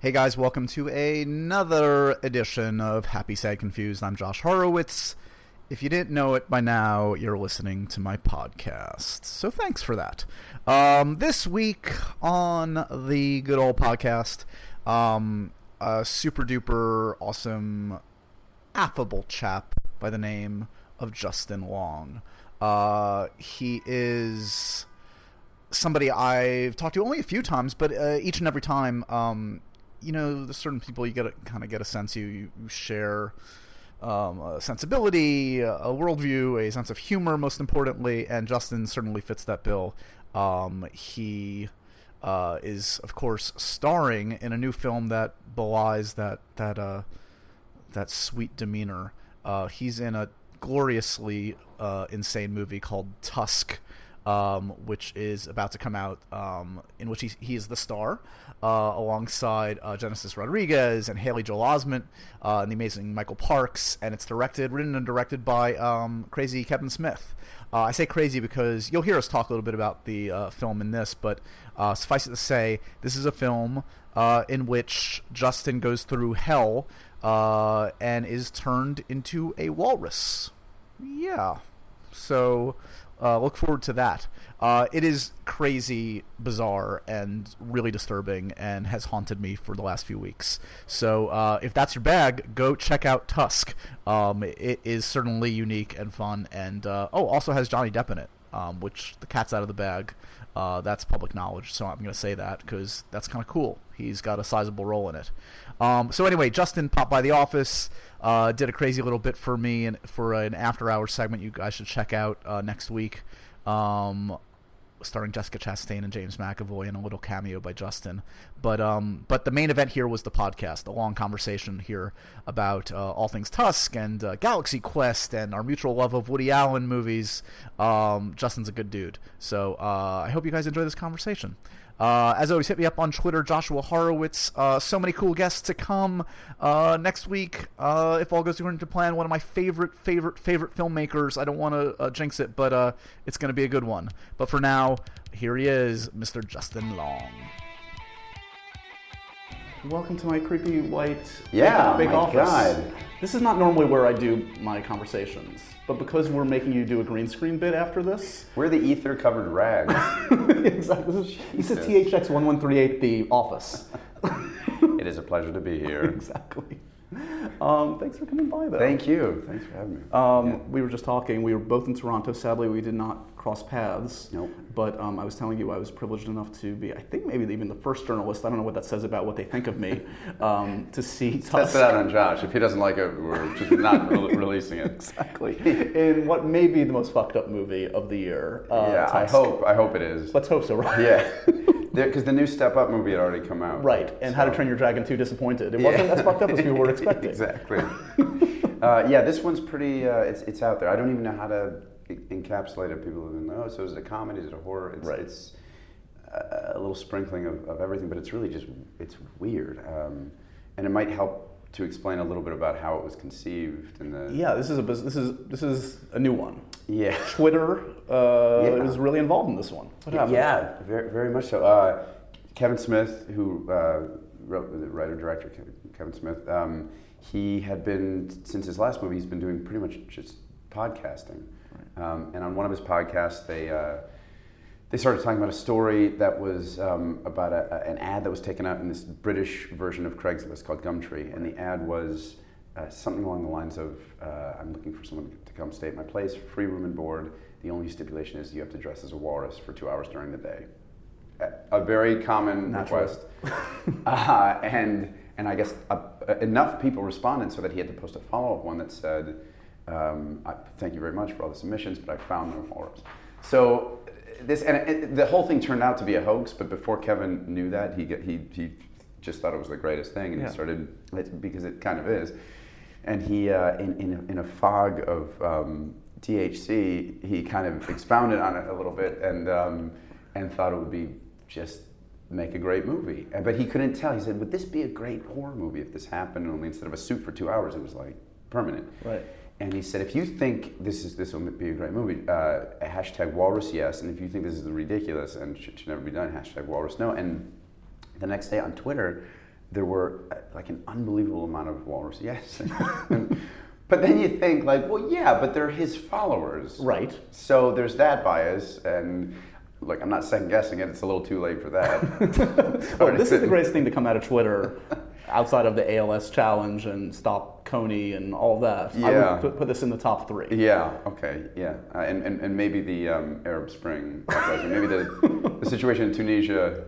Hey guys, welcome to another edition of Happy Sad Confused. I'm Josh Horowitz. If you didn't know it by now, you're listening to my podcast. So thanks for that. Um, this week on the good old podcast, um, a super duper awesome, affable chap by the name of Justin Long. Uh, he is somebody I've talked to only a few times, but uh, each and every time, um, you know, there's certain people you get a, kind of get a sense you, you share um, a sensibility, a worldview, a sense of humor, most importantly, and Justin certainly fits that bill. Um, he uh, is, of course, starring in a new film that belies that that uh, that sweet demeanor. Uh, he's in a gloriously uh, insane movie called Tusk, um, which is about to come out, um, in which he, he is the star, uh, alongside uh, Genesis Rodriguez and Haley Joel Osment uh, and the amazing Michael Parks. And it's directed, written and directed by um, crazy Kevin Smith. Uh, I say crazy because you'll hear us talk a little bit about the uh, film in this, but uh, suffice it to say, this is a film in which Justin goes through hell and is turned into a walrus. Yeah. So uh, look forward to that. Uh, it is crazy, bizarre, and really disturbing, and has haunted me for the last few weeks. So, uh, if that's your bag, go check out Tusk. Um, it is certainly unique and fun, and uh, oh, also has Johnny Depp in it, um, which the cat's out of the bag. Uh, that's public knowledge, so I'm going to say that because that's kind of cool. He's got a sizable role in it. Um, so anyway, Justin popped by the office, uh, did a crazy little bit for me and for an after hours segment you guys should check out uh, next week. Um, starring Jessica Chastain and James McAvoy and a little cameo by Justin. But um, but the main event here was the podcast, a long conversation here about uh, all things Tusk and uh, Galaxy Quest and our mutual love of Woody Allen movies. Um, Justin's a good dude, so uh, I hope you guys enjoy this conversation. Uh, as always, hit me up on Twitter, Joshua Horowitz. Uh, so many cool guests to come uh, next week. Uh, if all goes according to plan, one of my favorite, favorite, favorite filmmakers. I don't want to uh, jinx it, but it's going to be a good one. But for now, here he is, Mr. Justin Long. Welcome to my creepy white yeah, big, my office. God. This is not normally where I do my conversations, but because we're making you do a green screen bit after this, we're the ether covered rags. exactly. This is, this is THX one one three eight, the office. it is a pleasure to be here. exactly. Um, thanks for coming by, though. Thank you. Thanks for having me. Um, yeah. We were just talking. We were both in Toronto. Sadly, we did not cross paths. Nope. But um, I was telling you I was privileged enough to be, I think maybe even the first journalist. I don't know what that says about what they think of me. Um, to see Tusk. Test it out on Josh. If he doesn't like it, we're just not re- releasing it. Exactly. In what may be the most fucked up movie of the year. Uh, yeah, Tusk. I hope. I hope it is. Let's hope so. Right. Yeah. Because the new Step Up movie had already come out. Right, and so. How to Train Your Dragon 2 disappointed. It wasn't as fucked up as people were expecting. exactly. uh, yeah, this one's pretty, uh, it's, it's out there. I don't even know how to encapsulate it. People have been like, oh, so is it a comedy? Is it a horror? It's, right. it's a, a little sprinkling of, of, everything, but it's really just, it's weird. Um, and it might help to explain a little bit about how it was conceived and the yeah this is a this is this is a new one yeah twitter uh, yeah. was really involved in this one what happened? yeah very, very much so uh, kevin smith who uh, wrote the writer director kevin smith um, he had been since his last movie he's been doing pretty much just podcasting right. um, and on one of his podcasts they uh, they started talking about a story that was um, about a, an ad that was taken out in this British version of Craigslist called Gumtree, and the ad was uh, something along the lines of, uh, "I'm looking for someone to come stay at my place, free room and board. The only stipulation is you have to dress as a walrus for two hours during the day." A, very common request, uh, and and I guess uh, enough people responded so that he had to post a follow-up one that said, um, "Thank you very much for all the submissions, but I found no walrus." So this and it, the whole thing turned out to be a hoax. But before Kevin knew that, he he he just thought it was the greatest thing, and yeah. he started because it kind of is. And he, uh, in in a, in a, fog of um, THC, he kind of expounded on it a little bit, and um, and thought it would be just make a great movie. But he couldn't tell. He said, "Would this be a great horror movie if this happened? Only instead of a suit for two hours, it was like permanent." Right and he said, if you think this is this will be a great movie, uh, hashtag Walrus yes, and if you think this is ridiculous and should, should never be done, hashtag Walrus no. And the next day on Twitter, there were uh, like an unbelievable amount of walrus. Yes. And- but then you think like, well, yeah, but they're his followers. Right. So there's that bias, and like I'm not second guessing it. It's a little too late for that. Well, this is the greatest thing to come out of Twitter, outside of the ALS challenge and stop Kony and all that. I Yeah. would put, put this in the top three. Yeah. Okay. Yeah. Uh, and, and and maybe the um, Arab Spring uprising. Maybe the the situation in Tunisia.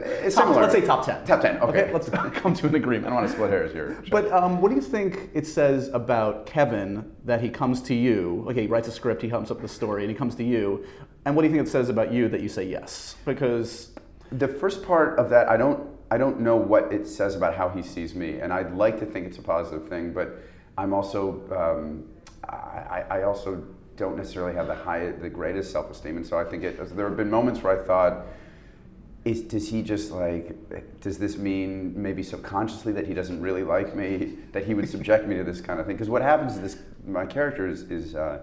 It's Top- similar. let's say top 10. Top ten. Okay. let's come to an agreement. I don't want to split hairs here. But um, what do you think it says about Kevin that he comes to you? Okay, he writes a script, he comes up the story, and he comes to you. And what do you think it says about you that you say yes? Because The first part of that, I don't, I don't know what it says about how he sees me, and I'd like to think it's a positive thing, but I'm also, um, I, I also don't necessarily have the high, the greatest self-esteem, and so I think it. There have been moments where I thought, is does he just like, does this mean maybe subconsciously that he doesn't really like me, that he would subject me to this kind of thing? Because what happens is this, my character is is. Uh,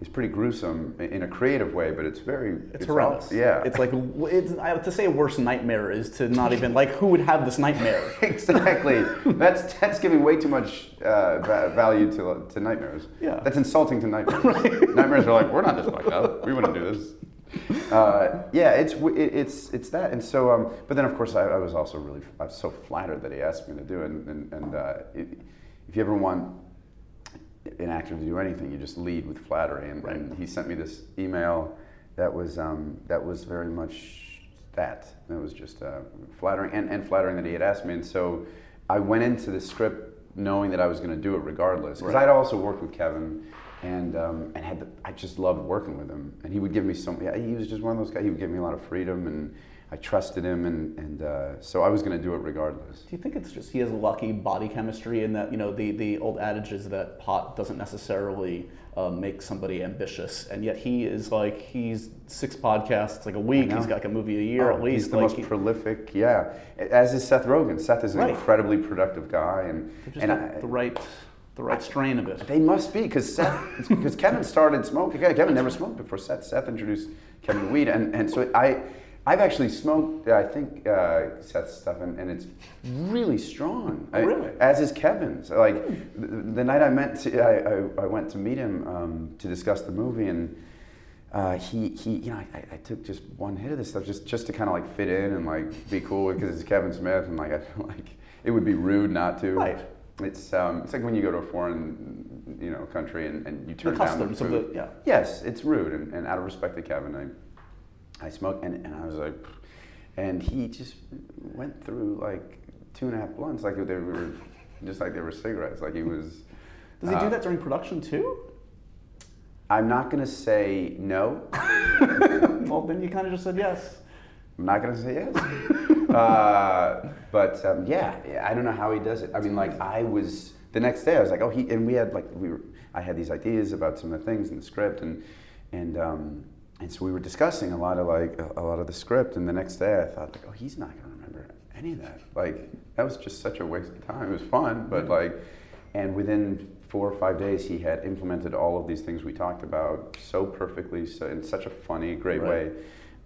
is pretty gruesome in a creative way, but it's very it's, all- horrendous. yeah, It's like, it's, to say a worse nightmare is to not even, like, who would have this nightmare? exactly. That's that's giving way too much uh, value to, to nightmares. Yeah. That's insulting to nightmares. Nightmares are like, we're not this fucked up. We wouldn't do this. Uh, yeah, it's it, it's it's that, and so um, but then of course I, I was also really I was so flattered that he asked me to do it, and and, and uh, it, if you ever want an actor to do anything, you just lead with flattery, and, and he sent me this email that was um, that was very much that. It was just uh, flattering and, and flattering that he had asked me, and so I went into the script knowing that I was going to do it regardless, because Right. I'd also worked with Kevin. And um, and had the, I just loved working with him, and he would give me some. Yeah, he was just one of those guys. He would give me a lot of freedom, and I trusted him, and and uh, so I was going to do it regardless. Do you think it's just he has lucky body chemistry and that, you know, the, the old adage is that pot doesn't necessarily uh, make somebody ambitious, and yet he is like, he's six podcasts like a week, he's got like a movie a year Oh, at least. He's the like, most he- prolific, yeah. As is Seth Rogen. Seth is an Right. incredibly productive guy, and just and the, I- the right the right strain of it. they must be because Seth because Kevin started smoking. Kevin never smoked before Seth. Seth introduced Kevin to weed, and and so I. I've actually smoked, I think, uh, Seth's stuff, and, and it's really strong. Oh, I- really? as is Kevin's. Like the, the night I met, to, I, I, I went to meet him um, to discuss the movie, and uh, he, he, you know, I, I took just one hit of this stuff just, just to kind of like fit in and like be cool because it's Kevin Smith, and like I feel like it would be rude not to. Right. It's um, it's like when you go to a foreign, you know, country and, and you turn down the customs of food. the- yeah. Yes, it's rude, and, and out of respect to Kevin, I, I smoked, and, and I was like, and he just went through like two and a half blunts, like they were just like they were cigarettes, like he was. Does he uh, do that during production too? I'm not gonna say no. well, then you kind of just said yes. I'm not gonna say yes. uh, but um, yeah, yeah, I don't know how he does it. I mean, like I was the next day, I was like, oh, he and we had like we were. I had these ideas about some of the things in the script, and and um, and so we were discussing a lot of like a, a lot of the script. And the next day, I thought like, oh, he's not gonna remember any of that. Like that was just such a waste of time. It was fun, but like, and within four or five days, he had implemented all of these things we talked about so perfectly, so in such a funny, great Right. way.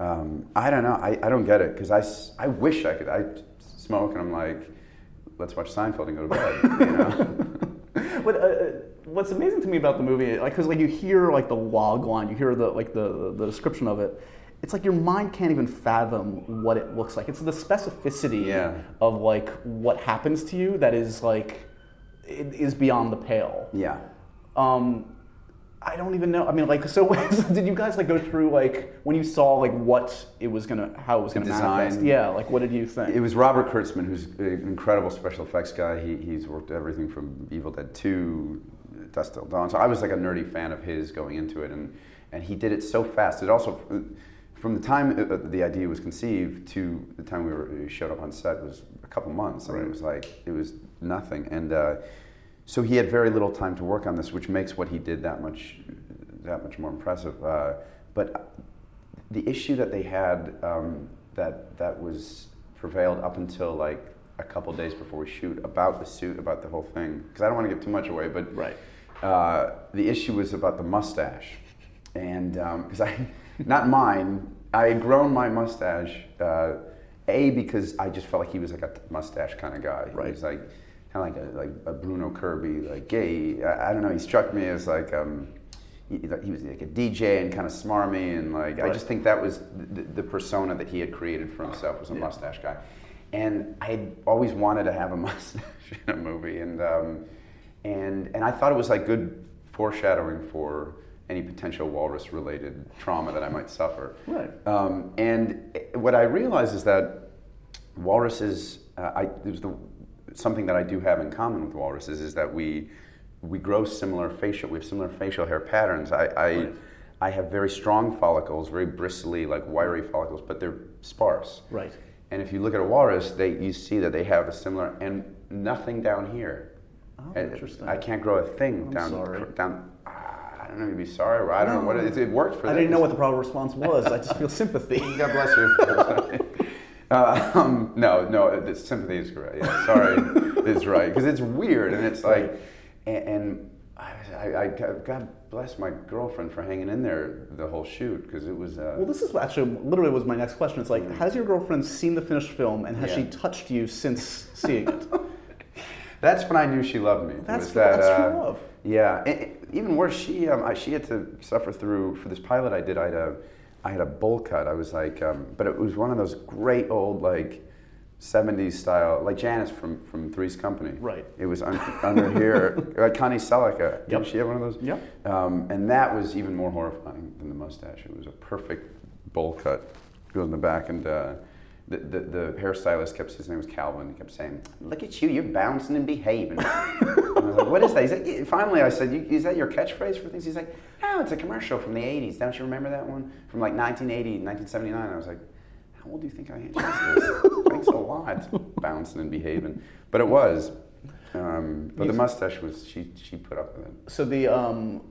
Um, I don't know. I, I don't get it because I, I wish I could. I smoke and I'm like, let's watch Seinfeld and go to bed. You know? But uh, uh, what's amazing to me about the movie, like, because like you hear like the log line, you hear the like the the description of it. It's like your mind can't even fathom what it looks like. It's the specificity Yeah. of like what happens to you that is like it is beyond the pale. yeah. Um, I don't even know. I mean, like, so did you guys like go through like when you saw like what it was gonna, how it was gonna The manifest? Yeah, like what did you think? It was Robert Kurtzman, who's an incredible special effects guy. He, he's worked everything from Evil Dead 2, Dusk Till Dawn. So I was like a nerdy fan of his going into it, and, and he did it so fast. It also, from the time uh, the idea was conceived to the time we, were, we showed up on set was a couple months. I mean, it was like, it was nothing. And uh, so he had very little time to work on this, which makes what he did that much, that much more impressive. Uh, but the issue that they had um, that that was prevailed up until like a couple days before we shoot about the suit, about the whole thing, because I don't want to give too much away, but Right. Uh, the issue was about the mustache, and because I, not mine, I had grown my mustache. Uh, A because I just felt like he was like a mustache kind of guy. He Right. was like kind of like a, like a Bruno Kirby, like gay. I, I don't know. He struck me as like um, he, he was like a DJ and kind of smarmy, and like I just think that was the, the persona that he had created for himself was a Yeah. mustache guy. And I had always wanted to have a mustache in a movie, and um, and and I thought it was like good foreshadowing for any potential walrus-related trauma that I might suffer. Right. Um, and what I realized is that walruses, uh, I, there's the, something that I do have in common with walruses is that we, we grow similar facial, we have similar facial hair patterns. I, I, Right. I have very strong follicles, very bristly, like wiry follicles, but they're sparse. Right. And if you look at a walrus, they, you see that they have a similar, and nothing down here. Oh, interesting. I can't grow a thing I'm down, sorry. down, ah, I don't know, you'd be sorry, or I don't know what it, it worked for I them. didn't know what the proper response was. I just feel sympathy. God bless you. uh, um, no, no, the sympathy is correct. Yeah, sorry is right because it's weird and it's like, and, and I, I, I, God bless my girlfriend for hanging in there the whole shoot because it was. Uh, Well, this is actually literally was my next question. It's like, has your girlfriend seen the finished film, and has Yeah. she touched you since seeing it? That's when I knew she loved me. That's- that, that's true uh, love. Yeah, and- and even worse, she um, I, she had to suffer through for this pilot I did. I had a I had a bowl cut. I was like, um, but it was one of those great old like. 70s style, like Janice from, from Three's Company. Right. It was un, under here. Like Connie Sellecca. Yep. Didn't she have one of those? Yep. Um, and that was even more horrifying than the mustache. It was a perfect bowl cut, goes in the back, and uh, the, the, the hairstylist kept, his name was Calvin, he kept saying, look at you, you're bouncing and behaving. and I was like, what is that? He's like, finally I said, is that your catchphrase for things? He's like, no, it's a commercial from the 80s. Don't you remember that one? From like 1980, 1979. I was like, how old do you think I am? Thanks a lot, bouncing and behaving. But it was. Um, but the mustache was, she, she put up with it. So the, um,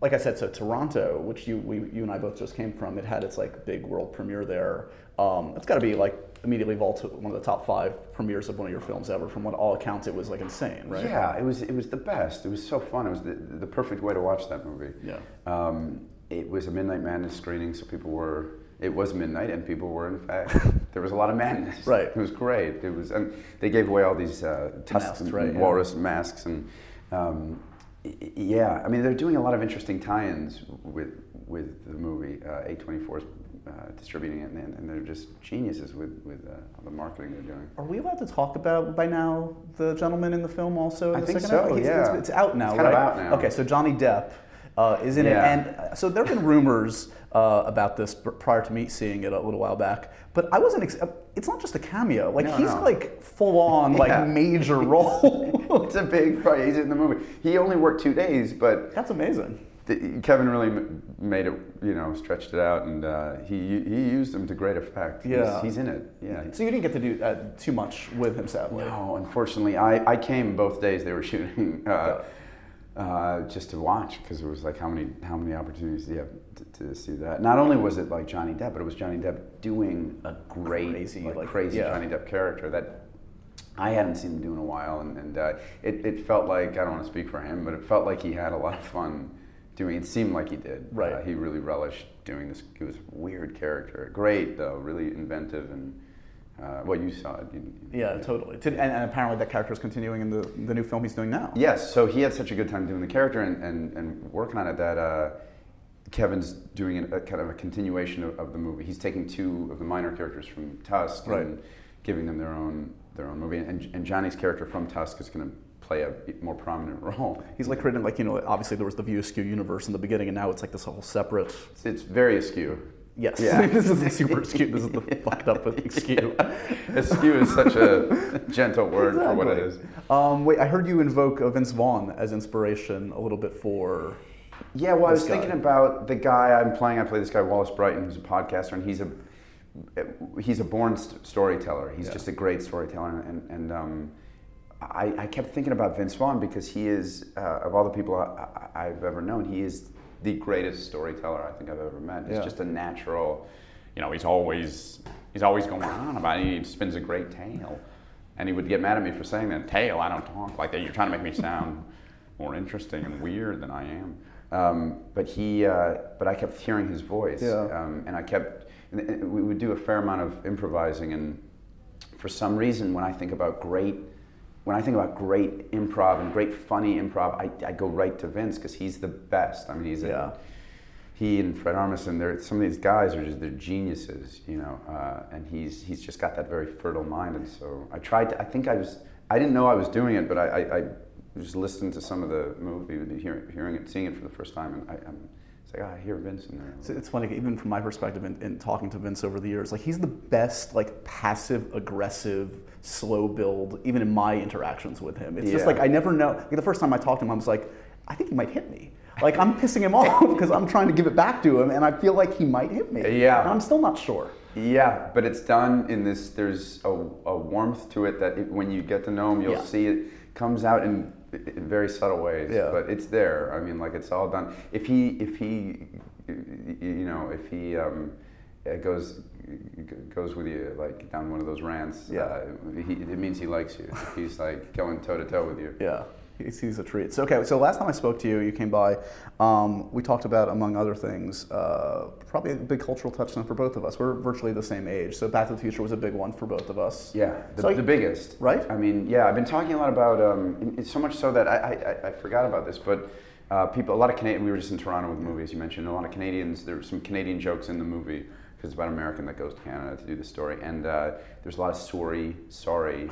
like I said, so Toronto, which you we, you and I both just came from, it had its like big world premiere there. Um, it's got to be like immediately vault one of the top five premieres of one of your films ever. From what all accounts, it was like insane, right? Yeah, it was it was the best. It was so fun. It was the, the perfect way to watch that movie. Yeah. Um, it was a midnight madness screening, so people were. It was midnight, and people were in fact. there was a lot of madness. Right. It was great. It was, and they gave away all these uh, tusks Masks, and right, yeah. masks, and um, yeah. I mean, they're doing a lot of interesting tie-ins with with the movie. Uh, A24 is uh, distributing it, and, and they're just geniuses with with uh, the marketing they're doing. Are we allowed to talk about by now the gentleman in the film also? In I the think second so, half? Yeah. It's, it's out now, It's kind right? of out now. Okay, so Johnny Depp uh, is in Yeah. it, and uh, so there have been rumors uh, about this prior to me seeing it a little while back. But I wasn't. Ex- it's not just a cameo. Like No, he's no. like full on Yeah. like major role. it's a big part. He's in the movie. He only worked two days, but That's amazing. the, Kevin really made it. You know, stretched it out, and uh, he he used him to great effect. Yeah. he's, in it. Yeah. So you didn't get to do uh, too much with him, sadly. No, unfortunately, I, I came both days they were shooting uh, uh, just to watch because it was like how many how many opportunities do you have to, to see that? Not only was it like Johnny Depp, but it was Johnny Depp doing a great Crazy, like, like, crazy yeah. Johnny Depp character that I hadn't seen him do in a while, and, and uh, it, it felt like I don't want to speak for him, but it felt like he had a lot of fun doing. It seemed like he did. Right. Uh, he really relished doing this. He was a weird character, great though, really inventive, and uh, well, you saw it. You, Yeah, totally. And, and apparently that character is continuing in the, the new film he's doing now. Yes, so he had such a good time doing the character and, and, and working on it that uh, Kevin's doing a, a kind of a continuation of, of the movie. He's taking two of the minor characters from Tusk Right. and giving them their own their own movie. And, and Johnny's character from Tusk is going to play a more prominent role. He's like creating like you know obviously there was the View Askew universe in the beginning and now it's like this whole separate. It's, it's very askew. Yes, Yeah. this is the super askew. This is the fucked up with askew. Askew is such a gentle word for what it is. Um, wait, I heard you invoke Vince Vaughn as inspiration a little bit for. Yeah, well, I was guy. thinking about the guy I'm playing. I play this guy Wallace Brighton, who's a podcaster, and he's a he's a born st- storyteller. He's Yeah. just a great storyteller, and and um, I, I kept thinking about Vince Vaughn because he is uh, of all the people I, I've ever known, he is the greatest storyteller I think I've ever met. He's Yeah. just a natural. You know, he's always he's always going on about it. He spins a great tale, and he would get mad at me for saying that tale. I don't talk like that. You're trying to make me sound more interesting and weird than I am. Um, but he, uh, but I kept hearing his voice, Yeah. um, and I kept. and- We would do a fair amount of improvising, and for some reason, when I think about great, when I think about great improv and great funny improv, I, I go right to Vince because he's the best. I mean, he's Yeah. a, he and Fred Armisen, they're, some of these guys are just they're geniuses, you know, uh, and he's he's just got that very fertile mind. And so I tried. To, I think I was. I didn't know I was doing it, but I, I, I just listened to some of the movie, hearing, hearing it, seeing it for the first time, and I, I'm. It's like, ah, I hear Vince in there. So it's funny, even from my perspective, in, in talking to Vince over the years, like he's the best, like passive aggressive, slow build. Even in my interactions with him, it's just like I never know. Like the first time I talked to him, I was like, I think he might hit me. Like I'm pissing him off because I'm trying to give it back to him, and I feel like he might hit me. Yeah. and I'm still not sure. Yeah, but it's done in this. There's a, a warmth to it that it, when you get to know him, you'll Yeah. see it comes out in, in very subtle ways. Yeah. But it's there. I mean, like it's all done. If he, if he, you know, if he um, uh, goes goes with you like down one of those rants, Yeah. uh, he, it means he likes you. He's like going toe to toe with you. Yeah, he's, a treat. So okay, so last time I spoke to you, you came by. Um, we talked about, among other things, uh, probably a big cultural touchstone for both of us. We're virtually the same age, so Back to the Future was a big one for both of us. Yeah, the, So- the biggest. Right? I mean, yeah, I've been talking a lot about, um, it's so much so that I, I, I- I forgot about this, but uh, people, a lot of Canadian, we were just in Toronto with the movie, as you mentioned, a lot of Canadians, there were some Canadian jokes in the movie, because it's about an American that goes to Canada to do the story, and uh, there's a lot of sorry, sorry,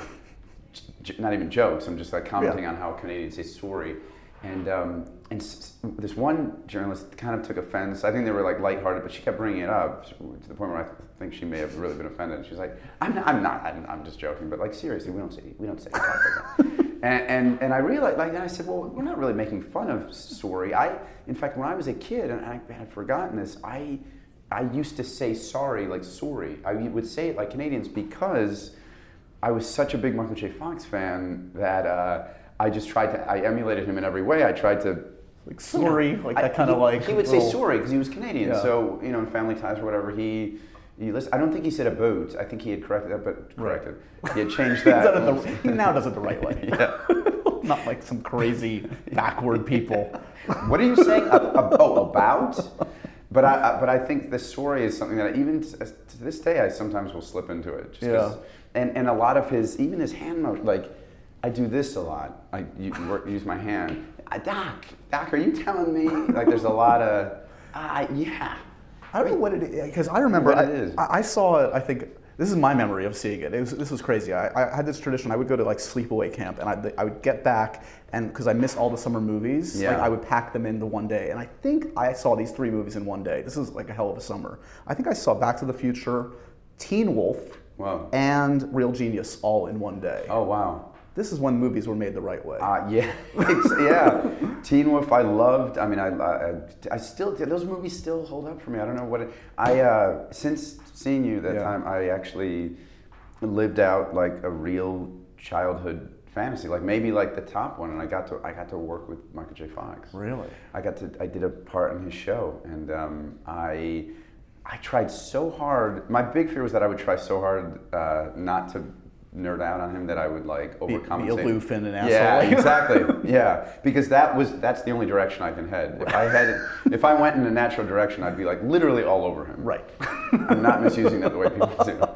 not even jokes, I'm just like commenting Yeah. on how Canadians say sorry. And, um, and this one journalist kind of took offense. I think they were like lighthearted, but she kept bringing it up to the point where I think she may have really been offended. She's like, "I'm not, I'm not, I'm, I'm just joking, but like seriously, we don't say, we don't say like that." and, and and I realized, like, and I said, "Well, we're not really making fun of sorry." I, in fact, when I was a kid, and I had forgotten this, I, I used to say sorry like sorry. I would say it like Canadians because I was such a big Michael J. Fox fan that uh, I just tried to. I emulated him in every way. I tried to. Like sorry, like that kind of like. He would say sorry because he was Canadian. Yeah. So you know, in Family Ties or whatever, he. He listen, I don't think he said a about. I think he had corrected that, but corrected. He had changed that. the- he now does it the right way. yeah. Not like some crazy backward people. What are you saying? A, a, oh, about? But I, I, but I think the story is something that even t- to this day I sometimes will slip into it. Just 'cause- And and a lot of his even his hand motion like I do this a lot. I use my hand. Uh, Doc, Doc, are you telling me like there's a lot of ah yeah. I don't know what it is because I remember I, it is. I, saw it. I think this is my memory of seeing it. it was, this was crazy. I, I had this tradition. I would go to like sleepaway camp, and I, I would get back, and because I missed all the summer movies, Yeah. like I would pack them into one day. And I think I saw these three movies in one day. This is like a hell of a summer. I think I saw Back to the Future, Teen Wolf, Wow. and Real Genius all in one day. Oh wow. This is when movies were made the right way. Uh, yeah, yeah. Teen Wolf, I loved. I mean, I, I, I still those movies still hold up for me. I don't know what it, I uh, since seeing you that Yeah. time, I actually lived out like a real childhood fantasy, like maybe like the top one, and I got to I got to work with Michael J. Fox. Really? I got to I did a part in his show, and um, I I tried so hard. My big fear was that I would try so hard uh, not to nerd out on him that I would like Be- be overcompensate. aloof and an Yeah, exactly. Yeah, because that was that's the only direction I can head. If I had if I went in a natural direction, I'd be like literally all over him. Right. I'm not misusing that the way people do.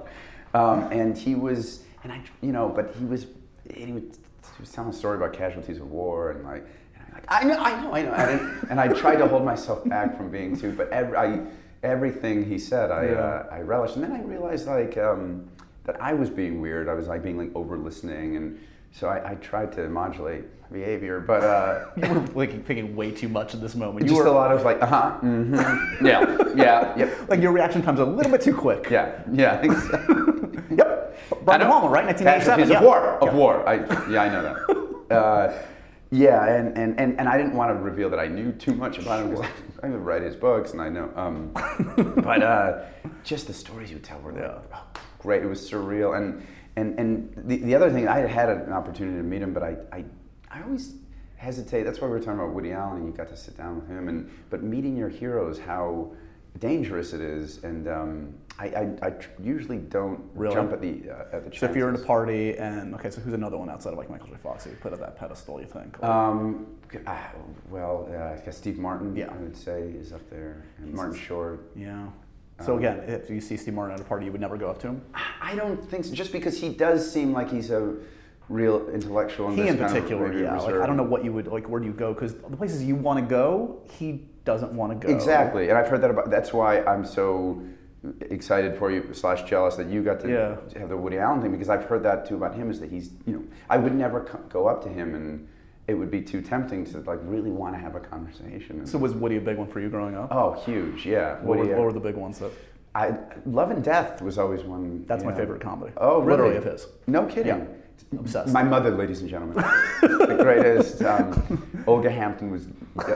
Um, and he was, and I, you know, but he was, he was, he was telling a story about casualties of war and like, and I'm like I know, I know, I know. And, I- and I tried to hold myself back from being too, but every, I, everything he said, I, Yeah. uh, I relished. And then I realized like um, that I was being weird. I was like being like over listening, and so I, I tried to modulate behavior, but. Uh, you were like picking way too much in this moment. You just were a lot of like, uh huh, mm-hmm, yeah, yeah, yep, like your reaction time's a little bit too quick. yeah, yeah. exactly. Yep. Know. Obama, right? 1987. Casualties yeah. of war. Of Yeah. war. I, yeah, I know that. Uh, yeah, and, and, and, and I didn't want to reveal that I knew too much about him because I, I write his books and I know. Um, but uh, just the stories you would tell were like, Yeah. oh, great. It was surreal. And and and the, the other thing, I had had an opportunity to meet him, but I, I I always hesitate. That's why we were talking about Woody Allen, and you got to sit down with him. And but meeting your heroes, how dangerous it is, and um, I, I, I tr- usually don't Really? jump at the uh, at the. So if you're in a party and okay, so who's another one outside of like Michael J. Fox that you put at that pedestal? You think? Um, ah, well, uh, I guess Steve Martin, Yeah. I would say, is up there, and Martin Short. yeah. So again, if you see Steve Martin at a party, you would never go up to him. I don't think so. Just because he does seem like he's a real intellectual. And He in kind of particular, yeah. Like. I don't know what you would like. Where do you go? Because the places you want to go, he doesn't want to go. Exactly, and I've heard that about. That's why I'm so excited for you slash jealous that you got to Yeah. have the Woody Allen thing because I've heard that too about him. Is that he's you know I would never co- go up to him and it would be too tempting to like really want to have a conversation. So was Woody a big one for you growing up? oh, huge, yeah. what, Woody, were, what were the big ones that? I Love and Death was always one. That's my favorite comedy. Oh, really? Literally of his. No kidding. Yeah. Obsessed. My mother, ladies and gentlemen, the greatest. Um, Olga Hampton was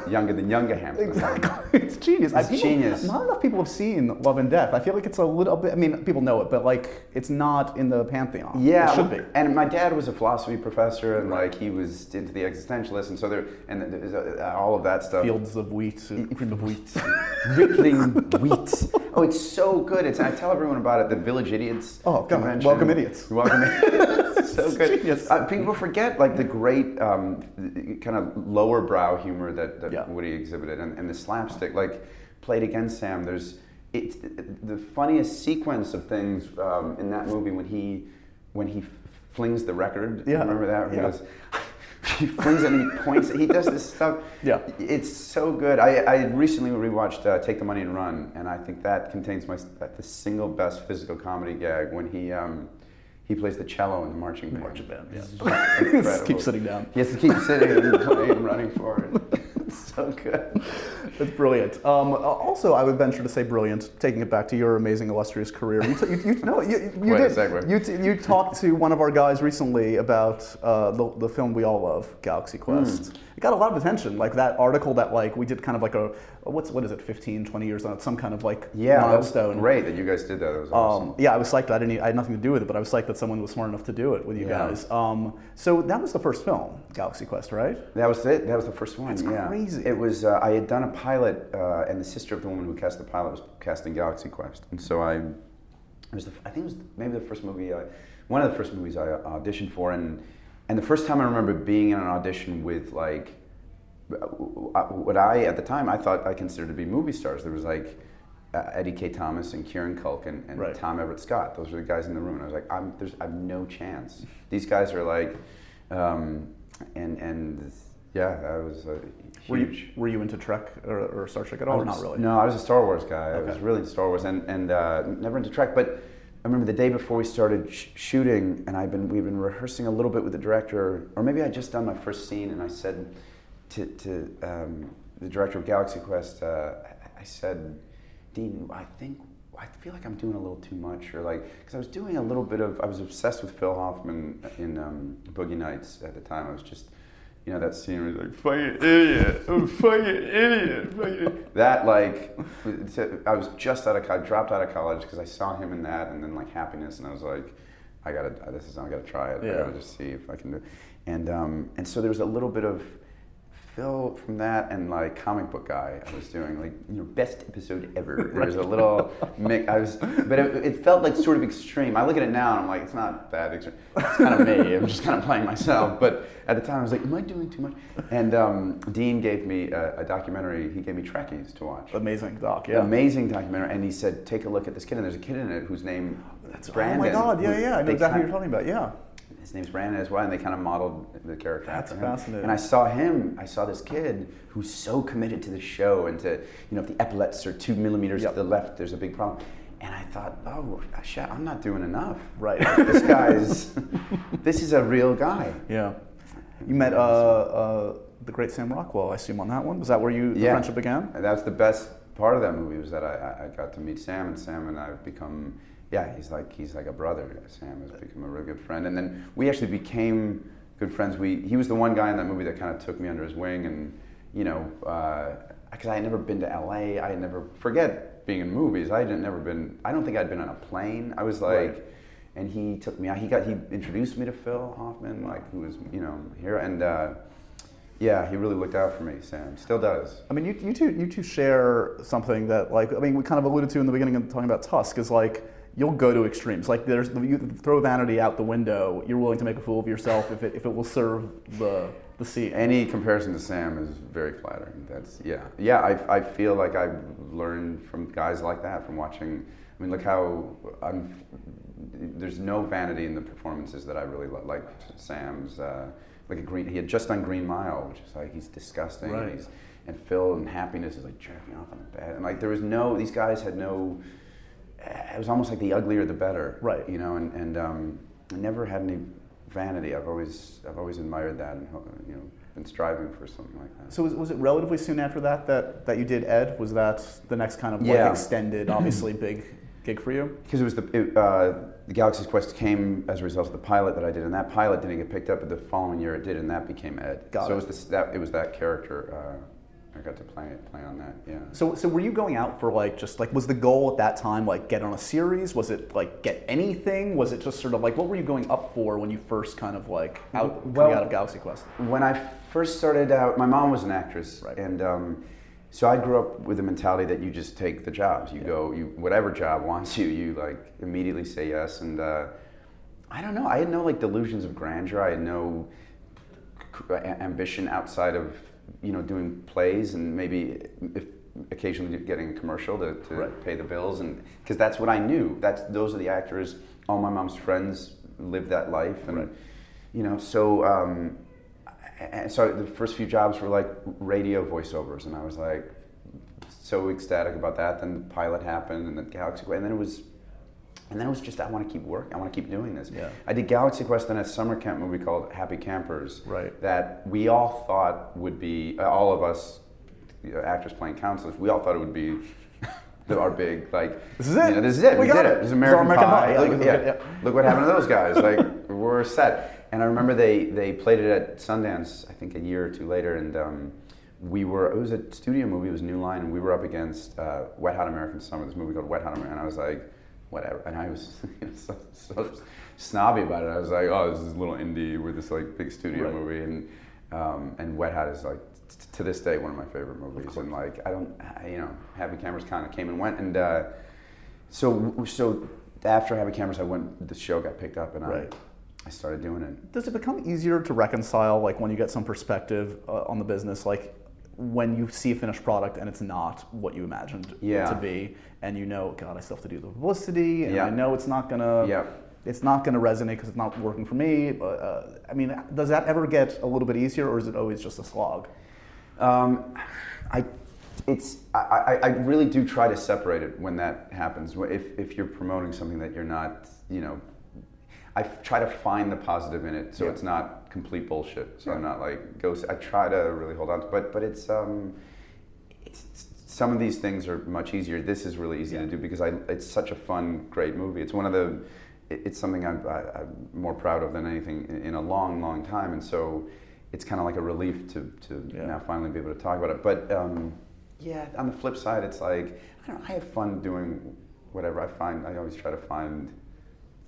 younger than Younger Hampton. Exactly. It's genius. It's people- genius. Not enough people have seen Love and Death. I feel like it's a little bit. I mean, people know it, but like it's not in the pantheon. Yeah, it should be. And my dad was a philosophy professor, and like he was into the existentialists, and so there, and uh, all of that stuff. Fields of wheat, uh, cream of wheat. Rippling wheat. Oh, it's so good. It's I tell everyone about it. The Village Idiots. Oh, come on. convention. Welcome Idiots. Welcome Idiots. so good. Genius. Uh, people forget like the great um, kind of lower brow humor that, that Yeah. Woody exhibited, and, and the slapstick like played against Sam. There's it's the funniest sequence of things um, in that movie when he when he flings the record. Yeah. Remember that? Where Yeah. He goes. He flings it and he points. It. He does this stuff. Yeah. It's so good. I, I recently rewatched uh, Take the Money and Run, and I think that contains my the single best physical comedy gag when he um, he plays the cello in the marching band. Marching band, yeah. Keep sitting down. He has to keep sitting and playing and running forward. It's so good. It's brilliant. Um, also, I would venture to say brilliant. Taking it back to your amazing, illustrious career. You, t- you, you, no, you, you did. You, t- you talked to one of our guys recently about uh, the, the film we all love, Galaxy Quest. Hmm. It got a lot of attention. Like that article that like we did kind of like a what's what is it, 15, 20 years on some kind of like Yeah, that milestone. great that you guys did that. That was awesome. Um, yeah, I was psyched. I didn't. I had nothing to do with it, but I was psyched that someone was smart enough to do it with you Yeah. guys. Um, so that was the first film, Galaxy Quest, right? That was it. That was the first one. That's yeah. crazy. It was. Uh, I had done a pilot, uh, and the sister of the woman who cast the pilot was casting Galaxy Quest, and so I. It was. The, I think it was maybe the first movie. I, one of the first movies I auditioned for, and and the first time I remember being in an audition with like, uh, what I at the time I thought I considered to be movie stars. There was like. Uh, Eddie Kaye Thomas and Kieran Culkin and Right. Tom Everett Scott. Those were the guys in the room. And I was like, I'm, there's, I have no chance. These guys are like, um, and and yeah, I was uh, Were huge. you, were you into Trek or, or Star Trek at all? Or not really. No, I was a Star Wars guy. Okay. I was really into Star Wars and, and uh, never into Trek. But I remember the day before we started sh- shooting, and I've been we've been rehearsing a little bit with the director, or maybe I'd just done my first scene, and I said to, to um, the director of Galaxy Quest, uh, I said, Dean, I think. I feel like I'm doing a little too much, or like, because I was doing a little bit of, I was obsessed with Phil Hoffman in um, Boogie Nights at the time. I was just, you know, that scene where he's like, fucking idiot, oh, fucking idiot, fucking. That, like, I was just out of college, dropped out of college because I saw him in that and then, like, Happiness, and I was like, I gotta, this is, I gotta try it. I Yeah. gotta just see if I can do it. And, um, and so there was a little bit of Phil from that and, like, comic book guy I was doing, like, you know, best episode ever. There was a little mix, I was, but it, it felt like sort of extreme. I look at it now and I'm like, it's not that extreme. It's kind of me. I'm just kind of playing myself. But at the time I was like, am I doing too much? And um, Dean gave me a, a documentary. He gave me Trekkies to watch. Amazing doc. Yeah. Amazing documentary. And he said, take a look at this kid. And there's a kid in it whose name That's, Brandon. oh my god. Yeah, yeah. I know exactly what you're talking about. Yeah. His name's Brandon as well, and they kind of modeled the character. That's fascinating. And I saw him. I saw this kid who's so committed to the show, and to you know, if the epaulets are two millimeters Yep. to the left, there's a big problem. And I thought, oh shit, I'm not doing enough. Right. this guy's, this is a real guy. Yeah. You met uh, uh, the great Sam Rockwell, I assume, on that one. Was that where you the Yeah. friendship began? And that's the best part of that movie was that I, I- I got to meet Sam, and Sam and I have become, yeah, he's like he's like a brother. Sam has become a really good friend, and then we actually became good friends. We he was the one guy in that movie that kind of took me under his wing, and you know, because I had never been to L.A. I had never forget being in movies. I had never been. I don't think I'd been on a plane. I was like. Right. And he took me out. He got he introduced me to Phil Hoffman, like who was you know here, and uh, yeah, he really looked out for me. Sam still does. I mean, you, you two you two share something that like I mean we kind of alluded to in the beginning of talking about Tusk is like you'll go to extremes. Like there's you throw vanity out the window. You're willing to make a fool of yourself if it if it will serve the the scene. Any comparison to Sam is very flattering. That's yeah, yeah. I, I feel like I've learned from guys like that from watching. I mean, look how I'm. There's no vanity in the performances that I really like. Like Sam's, uh, like a green. He had just done Green Mile, which is like he's disgusting. Right. And, he's, and Phil and Happiness is like jerking off on the bed, and like there was no. These guys had no. It was almost like the uglier the better. Right. You know, and and um, I never had any vanity. I've always I've always admired that, and you know, been striving for something like that. So was, was it relatively soon after that, that that you did Ed? Was that the next kind of like Yeah. extended, obviously big gig for you? Because it was the it, uh, the Galaxy's Quest came as a result of the pilot that I did, and that pilot didn't get picked up, but the following year it did, and that became Ed. Got so it. it was this, that it was that character. Uh, I got to play play on that. Yeah. So, so were you going out for like just like was the goal at that time like get on a series? Was it like get anything? Was it just sort of like what were you going up for when you first kind of like out Well- out of Galaxy Quest? When I first started out, my mom was an actress, Right. and um, so I grew up with the mentality that you just take the jobs. You go, you whatever job wants you, you like immediately say yes. And uh, I don't know, I had no like delusions of grandeur. I had no ambition outside of you know doing plays and maybe if occasionally getting a commercial to, to Right. pay the bills and because that's what I knew. That's those are the actors. All my mom's friends lived that life, and Right. you know so. Um, and so the first few jobs were like radio voiceovers, and I was like so ecstatic about that. Then the pilot happened, and then Galaxy and then it was, and then it was just I want to keep working. I want to keep doing this. Yeah. I did Galaxy Quest, then a summer camp movie called Happy Campers, Right. That we all thought would be uh, all of us you know, actors playing counselors. We all thought it would be. the- Our big like This is it. you know, this is it. We We, got did it. it. Was It's American, American Pie. Pie, yeah, Look, yeah. yeah. Look what happened to those guys. Like we're set. And I remember they they played it at Sundance. I think a year or two later, and um, we were. It was a studio movie. It was New Line, and we were up against uh, Wet Hot American Summer. This movie called Wet Hot American. And I was like, whatever. And I was you know, so, so snobby about it. I was like, oh, this is a little indie with this like big studio Right. movie, and um, and Wet Hot is like t- to this day one of my favorite movies. And like I don't, I, you know, Happy Campers kind of came and went, and uh, so so after Happy Campers, I went. The show got picked up, and Right. I I started doing it. Does it become easier to reconcile like when you get some perspective uh, on the business like when you see a finished product and it's not what you imagined it to be and you know god I still have to do the publicity and Yeah. I know it's not gonna Yeah. it's not gonna resonate because it's not working for me but uh, I mean does that ever get a little bit easier or is it always just a slog Um, I, it's, I, I, I really do try to separate it when that happens. If, if you're promoting something that you're not, you know, I try to find the positive in it so Yeah. it's not complete bullshit. So I'm not like, go, I try to really hold on to but, but it's, um, it's, some of these things are much easier. This is really easy Yeah. to do because I, it's such a fun, great movie. It's one of the, it- it's something I'm, I, I'm more proud of than anything in, in a long, long time. And so it's kind of like a relief to, to Yeah. now finally be able to talk about it. But um, yeah, on the flip side, it's like, I don't know, I have fun doing whatever I find. I always try to find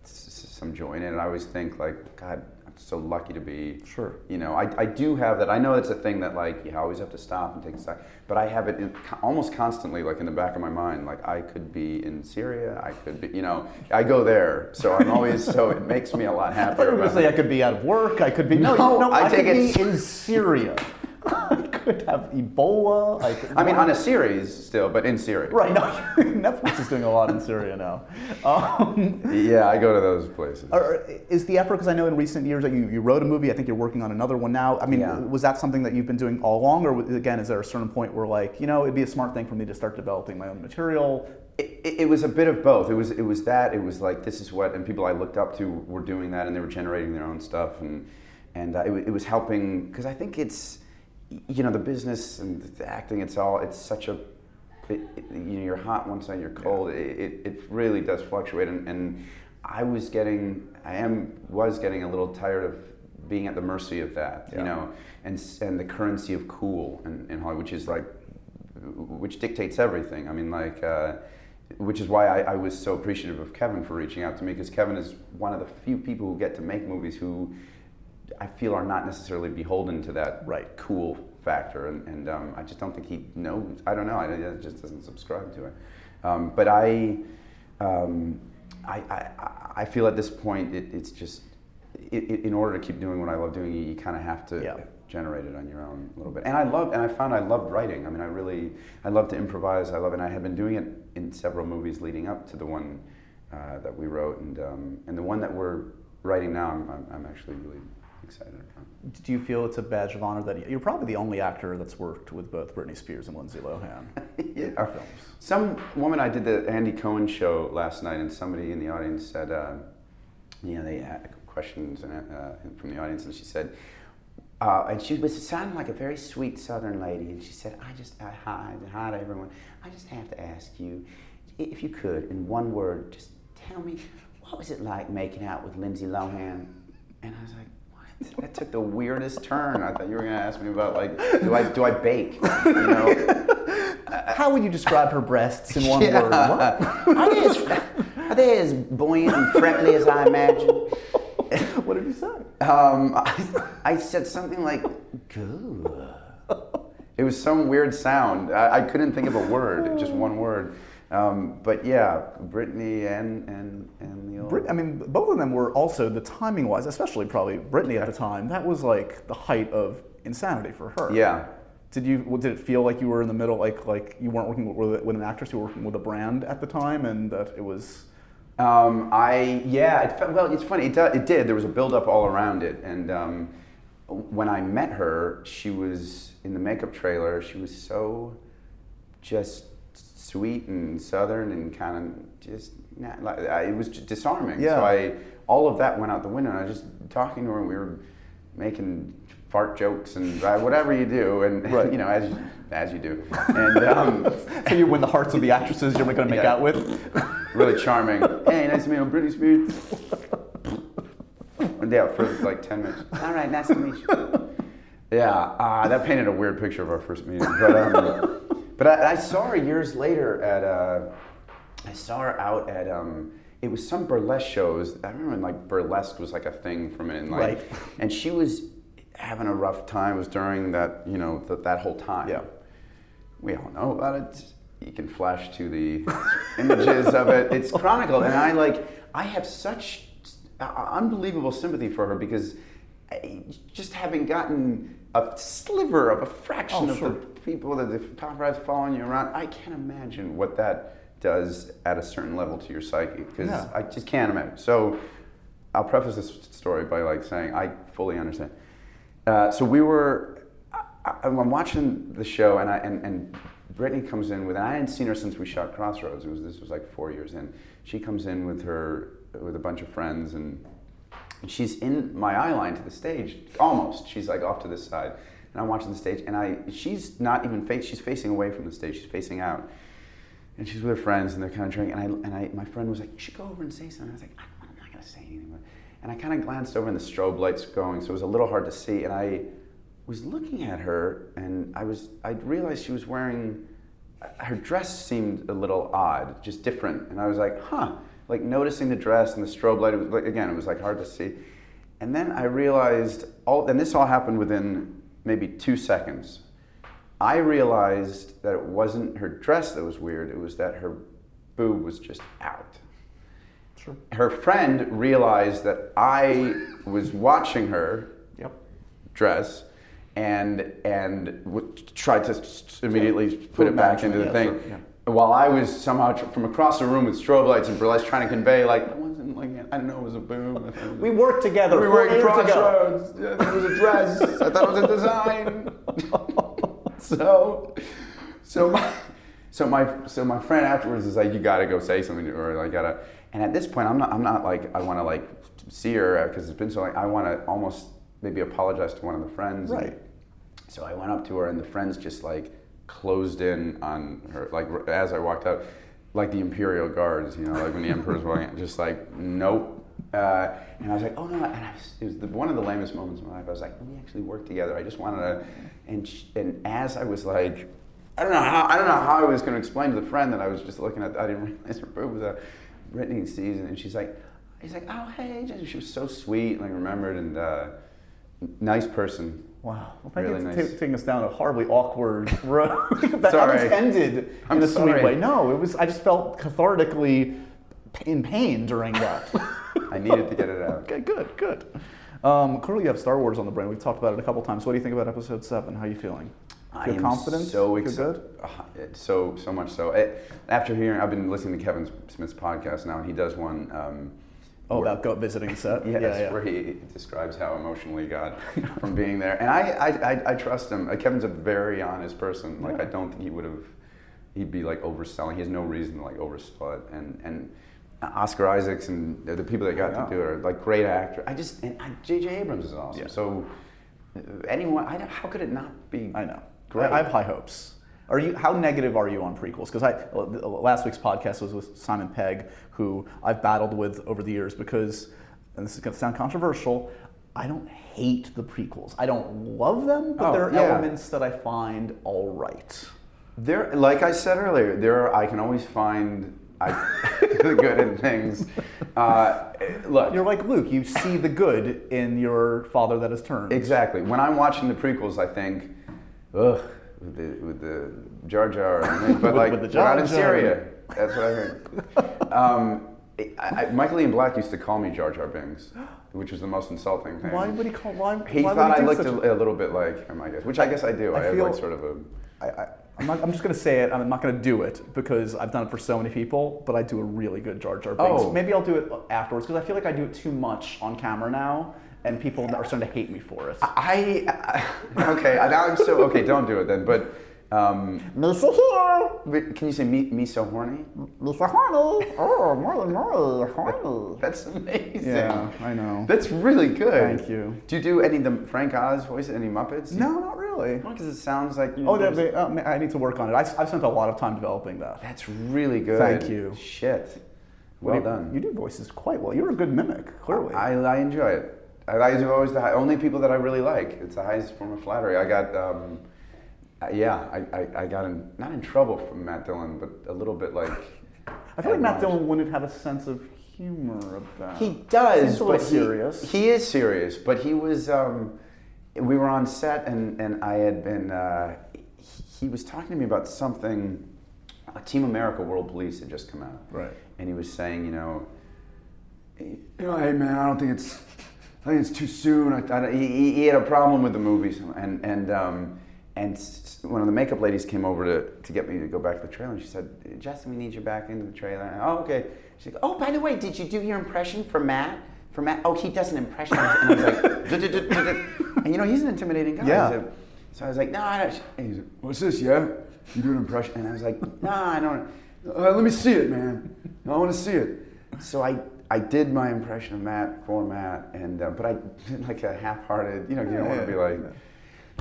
some joy in it. And I always think like, God, so lucky to be Sure. you know, I, I do have that. I know it's a thing that like you always have to stop and take a stock, but I have it in, almost constantly, like in the back of my mind. Like I could be in Syria, I could be, you know, I go there, so I'm always so it makes me a lot happier. going about say. I could be out of work. I could be no, No, no. I I, take could it- be in Syria. Could have Ebola. I, mean, on a series still, but in Syria. right. No, Netflix is doing a lot in Syria now. Um, Yeah, I go to those places. are- is the effort because I know in recent years that you, you wrote a movie. I think you're working on another one now. I mean, Yeah. was that something that you've been doing all along, or again, is there a certain point where like you know it'd be a smart thing for me to start developing my own material? It, it, it was a bit of both. It was it was that. It was like this is what, and people I looked up to were doing that, and they were generating their own stuff, and and uh, it, it was helping because I think it's you know the business and the acting. It's all it's such a it, it- you know you're hot one side, you're cold. It, it, it really does fluctuate, and, and I was getting I am was getting a little tired of being at the mercy of that, Yeah. you know, and and the currency of cool in, in Hollywood, which is like which dictates everything. I mean, like, uh, which is why I, I was so appreciative of Kevin for reaching out to me because Kevin is one of the few people who get to make movies who I feel are not necessarily beholden to that Right. cool factor, and, and um, I just don't think he knows. I don't know. I, just doesn't subscribe to it. Um, but I. Um, I, I, I feel at this point it, it's just it, it, in order to keep doing what I love doing, you, you kind of have to Yeah. generate it on your own a little bit. And I love and I found I loved writing. I mean, I really I love to improvise. I love and I had been doing it in several movies leading up to the one uh, that we wrote, and um, and the one that we're writing now, I'm, I'm, I'm actually really excited about. Do you feel it's a badge of honor that you're probably the only actor that's worked with both Britney Spears and Lindsay Lohan? yeah. Our films. Some woman I did the Andy Cohen show last night, and somebody in the audience said, uh, you know, they had questions and, uh, from the audience, and she said, uh, and she was sounding like a very sweet Southern lady, and she said, I just, I, hi, hi to everyone. I just have to ask you, if you could, in one word, just tell me, what was it like making out with Lindsay Lohan? And I was like? That took the weirdest turn. I thought you were going to ask me about like, do I do I bake? You know, How would you describe her breasts in one Yeah. word? What? Are they, as, are they as buoyant and friendly as I imagine? what did you say? Um, I, I said something like, good. It was some weird sound. I, I couldn't think of a word, just one word. Um, but yeah, Britney and, and, and the old. Brit- I mean, both of them were also the timing wise, especially probably Britney at the time. That was like the height of insanity for her. yeah. Did you? Did it feel like you were in the middle, like like you weren't working with, with an actress, you were working with a brand at the time, and that it was. Um, I yeah, it felt, well, it's funny. It, do, it did. There was a build up all around it, and um, when I met her, she was in the makeup trailer. She was so just sweet and southern and kind of just not, like I, it was just disarming. Yeah. So I all of that went out the window. And I was just talking to her, and we were making fart jokes and whatever you do, and Right. you know as you, as you do, and. Um, So you win the hearts of the actresses you're going to make Yeah. out with. really charming. hey, nice to meet you, I'm Britney Spears. And yeah, for like 10 minutes. All right, nice to meet you. Yeah, uh, that painted a weird picture of our first meeting. But, um, but I, I saw her years later at, uh, I saw her out at, um, it was some burlesque shows. I remember when like burlesque was like a thing for a minute. and, Like, Right. And she was having a rough time. It was during that, you know, th- that whole time Yeah. we all know about it. You can flash to the images of it. It's chronicled, and I like. I have such uh, unbelievable sympathy for her because I, just having gotten a sliver of a fraction Oh, of sure. the people that the photographers following you around, I can't imagine what that does at a certain level to your psyche because Yeah. I just can't imagine. So I'll preface this story by like saying I fully understand. Uh, so we were, I, I- I'm watching the show, and I and, and Britney comes in with, and I hadn't seen her since we shot Crossroads. It was this was like four years in. She comes in with her with a bunch of friends, and, she's in my eye line to the stage almost. She's like off to this side, and I'm watching the stage, and I she's not even face. She's facing away from the stage. She's facing out. And she's with her friends, and they're kind of drinking. And I, and I, my friend was like, "You should go over and say something." I was like, "I'm not going to say anything." And I kind of glanced over, and the strobe lights going, so it was a little hard to see. And I was looking at her, and I was, I realized she was wearing, her dress seemed a little odd, just different. And I was like, "Huh." Like noticing the dress and the strobe light. It was like again, it was like hard to see. And then I realized all, and this all happened within maybe two seconds. I realized that it wasn't her dress that was weird, it was that her boob was just out. Sure. Her friend realized that I was watching her Yep. dress and and w- tried to immediately put it back into the thing. sure, yeah. While I was somehow tr- from across the room with strobe lights and burlesque trying to convey like wasn't like I didn't know it was a boom. I thought it was We worked together. we were at. Crossroads. Yeah, It was a dress. I thought it was a design. so, so my, so my, so my friend afterwards is like, you got to go say something to her. I gotta. And at this point, I'm not. I'm not like I want to like see her because it's been so long. I want to almost maybe apologize to one of the friends. Right. so I went up to her, and the friends just like closed in on her. Like as I walked out, like the imperial guards, you know, like when the emperor's walking, out, just like nope. Uh, and I was like, oh no! And I was, it was the, one of the lamest moments of my life. I was like, we actually worked together. I just wanted to. And sh and as I was like, I don't know how I don't know how I was going to explain to the friend that I was just looking at. I didn't realize her boob was a Britney season, and she's like, he's like, oh hey, Jen." she was so sweet, and I remembered, and uh, nice person. Wow. Well, thank Really you for nice. ta- taking us down a horribly awkward road that Sorry. ended I'm in a sorry. sweet way. No, it was. I just felt cathartically in pain during that. I needed to get it out. okay, good, good. Um, clearly, you have Star Wars on the brain. We've talked about it a couple times. What do you think about Episode Seven? How are you feeling? I Feel am confident? So Feel excited. good? So so much so. Eh, after hearing, I've been listening to Kevin Smith's podcast now, and he does one. Um, Oh, about go visiting set. Yes, yeah, yeah. where he describes how emotionally he got from being there, and I, I, I, I trust him. Uh, Kevin's a very honest person. Like Yeah. I don't think he would have, he'd be like overselling. He has no reason to like oversell it. And and Oscar Isaacs and the people that got Yeah. to do it are like great actors. I just and J.J. Abrams is awesome. Yeah. So anyone, I don't, how could it not be? I know. Great. I, I have high hopes. Are you? How negative are you on prequels? Because I last week's podcast was with Simon Pegg, who I've battled with over the years. Because, and this is going to sound controversial, I don't hate the prequels. I don't love them, but Oh, there are yeah. elements that I find all right. There, like I said earlier, there are, I can always find I, the good in things. Uh, look, You're like Luke. You see the good in your father that has turned. Exactly. When I'm watching the prequels, I think, ugh, with the, with the Jar Jar, but With- like with the we're not in Jar. Syria. That's what I heard. um, I, I, Michael Ian Black used to call me Jar Jar Binks, which was the most insulting thing. Why would he call? Why? He why thought I looked a, a little bit like him, I guess, which I guess I do. I I, have like sort of a. I, I, I'm, not, I'm just going to say it. I'm not going to do it because I've done it for so many people. But I do a really good Jar Jar Binks. Oh. Maybe I'll do it afterwards because I feel like I do it too much on camera now, and people are starting to hate me for it. I, I okay. Now I'm so okay. Don't do it then. But um, Misa here, can you say me, me so horny? Misa horny. Oh, more more horny. That's amazing. Yeah, I know. That's really good. Thank you. Do you do any of the Frank Oz voices, any Muppets? No, not really. Because it sounds like. Oh, that, they- uh, I need to work on it. I, I've spent a lot of time developing that. That's really good. Thank you. Shit. What Well you- done. You do voices quite well. You're a good mimic, clearly. I, I enjoy it. I, always the high, only people that I really like. It's the highest form of flattery. I got, um, yeah, I, I, I got in, not in trouble from Matt Dillon, but a little bit like. I feel like Matt. Dillon wouldn't have a sense of humor about. He does, a but little he- serious. He, is serious, but he was. Um, we were on set, and and I had been. Uh, he, was talking to me about something. Team America: World Police had just come out, Right. And he was saying, you know, you know, hey man, I don't think it's. I think it's too soon. I, I, he, he- had a problem with the movies, and and um, and one of the makeup ladies came over to, to get me to go back to the trailer, and she said, "Justin, we need you back into the trailer." And, oh, okay. She's like, "Oh, by the way, did you do your impression for Matt? For Matt? Oh, he does an impression." And I was like, "Duh, duh, duh, duh, duh." and you know, he's an intimidating guy. Yeah. He's so I was like, "No, I don't." And he's like, "What's this? Yeah, you do an impression?" And I was like, "No, I don't." Uh, let me see it, man. I want to see it. So I, I did my impression of Matt for Matt, and uh, but I did like a half-hearted, you know, you don't want to be like.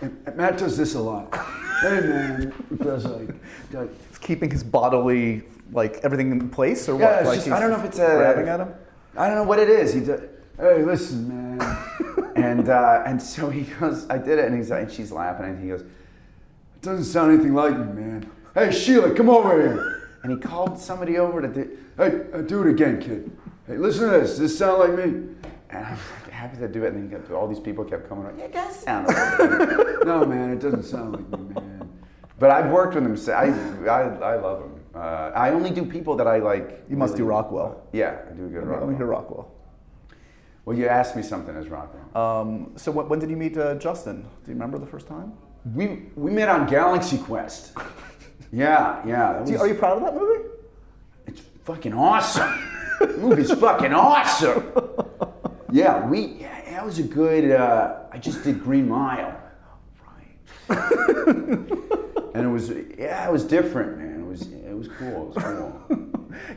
"And Matt does this a lot. hey man, does like, like He's keeping his bodily, like everything in place, or Yeah, what? it's Like just- he's I don't know if it's a- grabbing at him. I don't know what it is. He does. Hey, listen, man. and uh, and so he goes, I did it, and he's and she's laughing, and he goes, it doesn't sound anything like you, man. Hey, Sheila, come over here. And he called somebody over to do. Hey, uh, do it again, kid. Hey, listen to this. Does this sound like me? And I'm happy to do it. And then all these people kept coming. Like, yeah, it does sound like me. no, man, it doesn't sound like me, man. But I've worked with him. so I I, I love him. Uh, I only do people that I like. You must do really- Rockwell. Yeah, I do a good Rockwell. hear Rockwell. Well, you asked me something as Rockwell. Um, so when, when did you meet uh, Justin? Do you remember the first time? we we met on Galaxy Quest. yeah, yeah. Do you, are you proud of that movie? It's fucking awesome. the movie's fucking awesome. Yeah, we. Yeah, that was a good. Uh, I just did Green Mile. Right. and it was. Yeah, it was different, man. It was. It was cool. It was cool.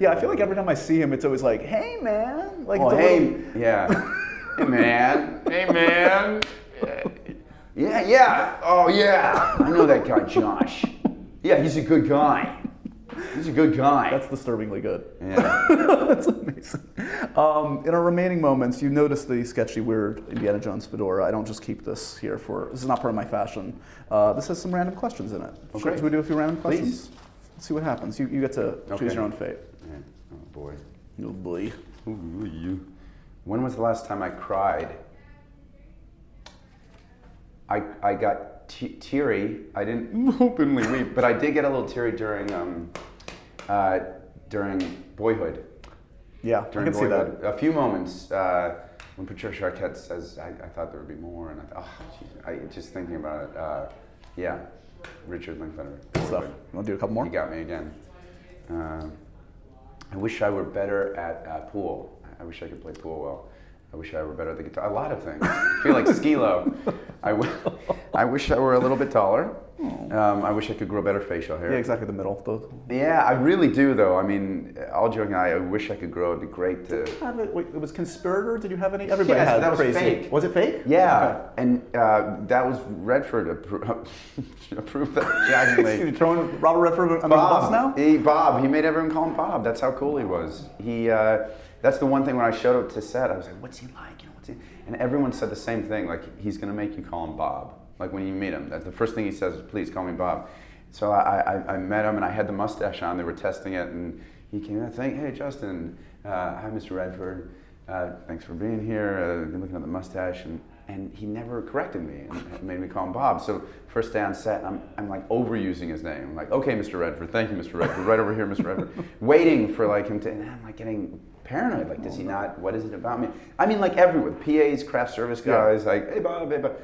Yeah, I feel like every time I see him, it's always like, "Hey, man!" Like, Oh, hey, little- yeah. hey, man. Hey, man. Yeah, yeah. Oh, yeah. I know that guy, Josh. Yeah, he's a good guy. He's a good guy. That's disturbingly good. yeah. That's amazing. Um, in our remaining moments, you notice the sketchy, weird Indiana Jones fedora. I don't just keep this here for. This is not part of my fashion. Uh, this has some random questions in it. Oh, Should, should we do a few random Please. questions? Let's see what happens. You, you get to choose your own fate. Yeah. Oh, boy. Oh boy. Ooh, you. When was the last time I cried? I, I got te- teary. I didn't openly weep, but I did get a little teary during um, uh, during Boyhood. Yeah, I during can see Boyhood. A few moments uh, when Patricia Arquette says, I, I thought there would be more, and I thought, oh, geez, I, just thinking about it, uh, yeah, Richard Linklater. Stuff. Want to do a couple more? You got me again. Uh, I wish I were better at uh, pool. I wish I could play pool well. I wish I were better at the guitar. A lot of things. I feel like Skilo. I, w- I wish I were a little bit taller. Um, I wish I could grow better facial hair. Yeah, exactly the middle. The, Yeah, I really do, though. I mean, all joking, I, I wish I could grow. It'd be great to. have it, wait, it was conspirator. Did you have any? Everybody Yes, had that was crazy. fake. Was it fake? Yeah, and uh, that was Redford appro- approved that. Yeah, I Okay. you throwing Robert Redford on the bus now? He, Bob. He made everyone call him Bob. That's how cool he was. He. Uh, that's the one thing when I showed up to set, I was like, "What's he like?" You know, what's he? And everyone said the same thing. Like he's gonna make you call him Bob. Like when you meet him, that the first thing he says is, "Please call me Bob." So I, I, I met him and I had the mustache on. They were testing it, and he came in. Think, "Hey, Justin. Uh, hi, Mr. Redford. Uh, thanks for being here. Uh, been looking at the mustache." And and he never corrected me and made me call him Bob. So first day on set, I'm, I'm like overusing his name. I'm like, okay, Mr. Redford, thank you, Mr. Redford, right over here, Mr. Redford, waiting for like him to, and I'm like getting paranoid. Like, does he not? What is it about me? I mean, like everywhere, PAs, craft service guys, like, hey Bob, hey Bob.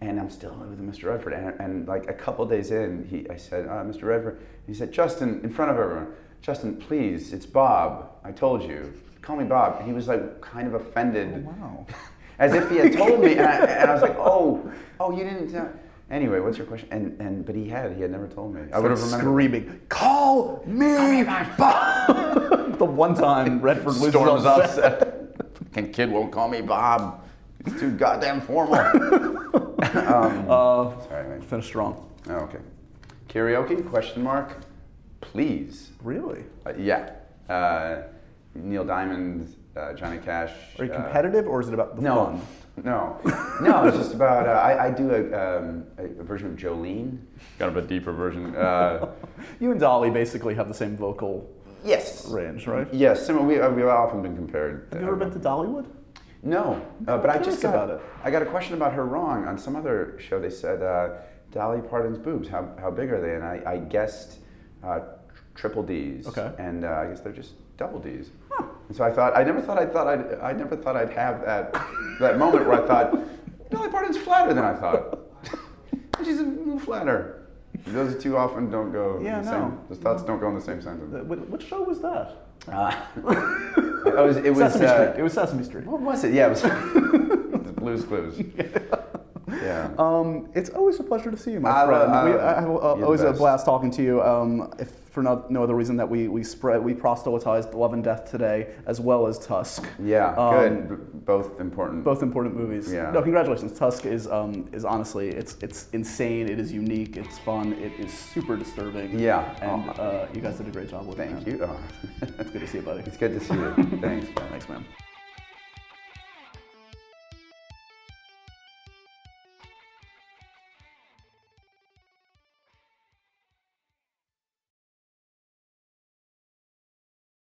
And I'm still with Mr. Redford. And, and like a couple days in, he, I said, uh, Mr. Redford, he said, Justin, in front of everyone, Justin, please, it's Bob. I told you, call me Bob. And he was like kind of offended Wow. as if he had told me, and I, and I was like, "Oh, oh, you didn't." Tell. Anyway, what's your question? And and but he had, he had never told me. I would have remembered. screaming, "Call me, Bob!" the one time Redford loses Storms on set. set. Kid won't call me Bob. He's too goddamn formal. um, Uh, sorry, man. finish strong. Oh, okay. Karaoke? Question mark. Please. Really? Uh, yeah. Uh, Neil Diamond, uh, Johnny Cash. Are you uh, competitive or is it about the No, fun? No, no. It's just about. Uh, I, I do a, um, a, a version of Jolene, kind of a deeper version. Uh, You and Dolly basically have the same vocal yes, range, right? yes. Similar. We, uh, we've often been compared. Have you ever been to Dollywood? No, uh, but I just got. about it. I got a question about her wrong on some other show. They said uh, Dolly Parton's boobs. How how big are they? And I, I guessed uh, triple D's. Okay. And uh, I guess they're just double D's. And so I thought I never thought I thought I'd I never thought I'd have that that moment where I thought Dolly Parton's flatter than I thought. She's a little flatter. Those two often don't go. in Yeah, the no. Same, those thoughts don't go in the same sentence. Uh, Which show was that? Uh, it was. It was. Sesame uh, Street. It was Sesame Street. What was it? Yeah, it was. was Blue's Clues. Yeah. Um, it's always a pleasure to see you, my I friend. I we, I have uh, always a blast talking to you. Um, if for no, no other reason that we we spread we proselytized Love and Death today, as well as Tusk. yeah. Um, good. B- Both important. Both important movies. Yeah. No, congratulations. Tusk is um, is honestly it's it's insane. It is unique. It's fun. It is super disturbing. Yeah. And Oh. uh, you guys did a great job with it. Thank man. you. Oh. It's good to see you, buddy. it's good to see you. Thanks. Thanks, man.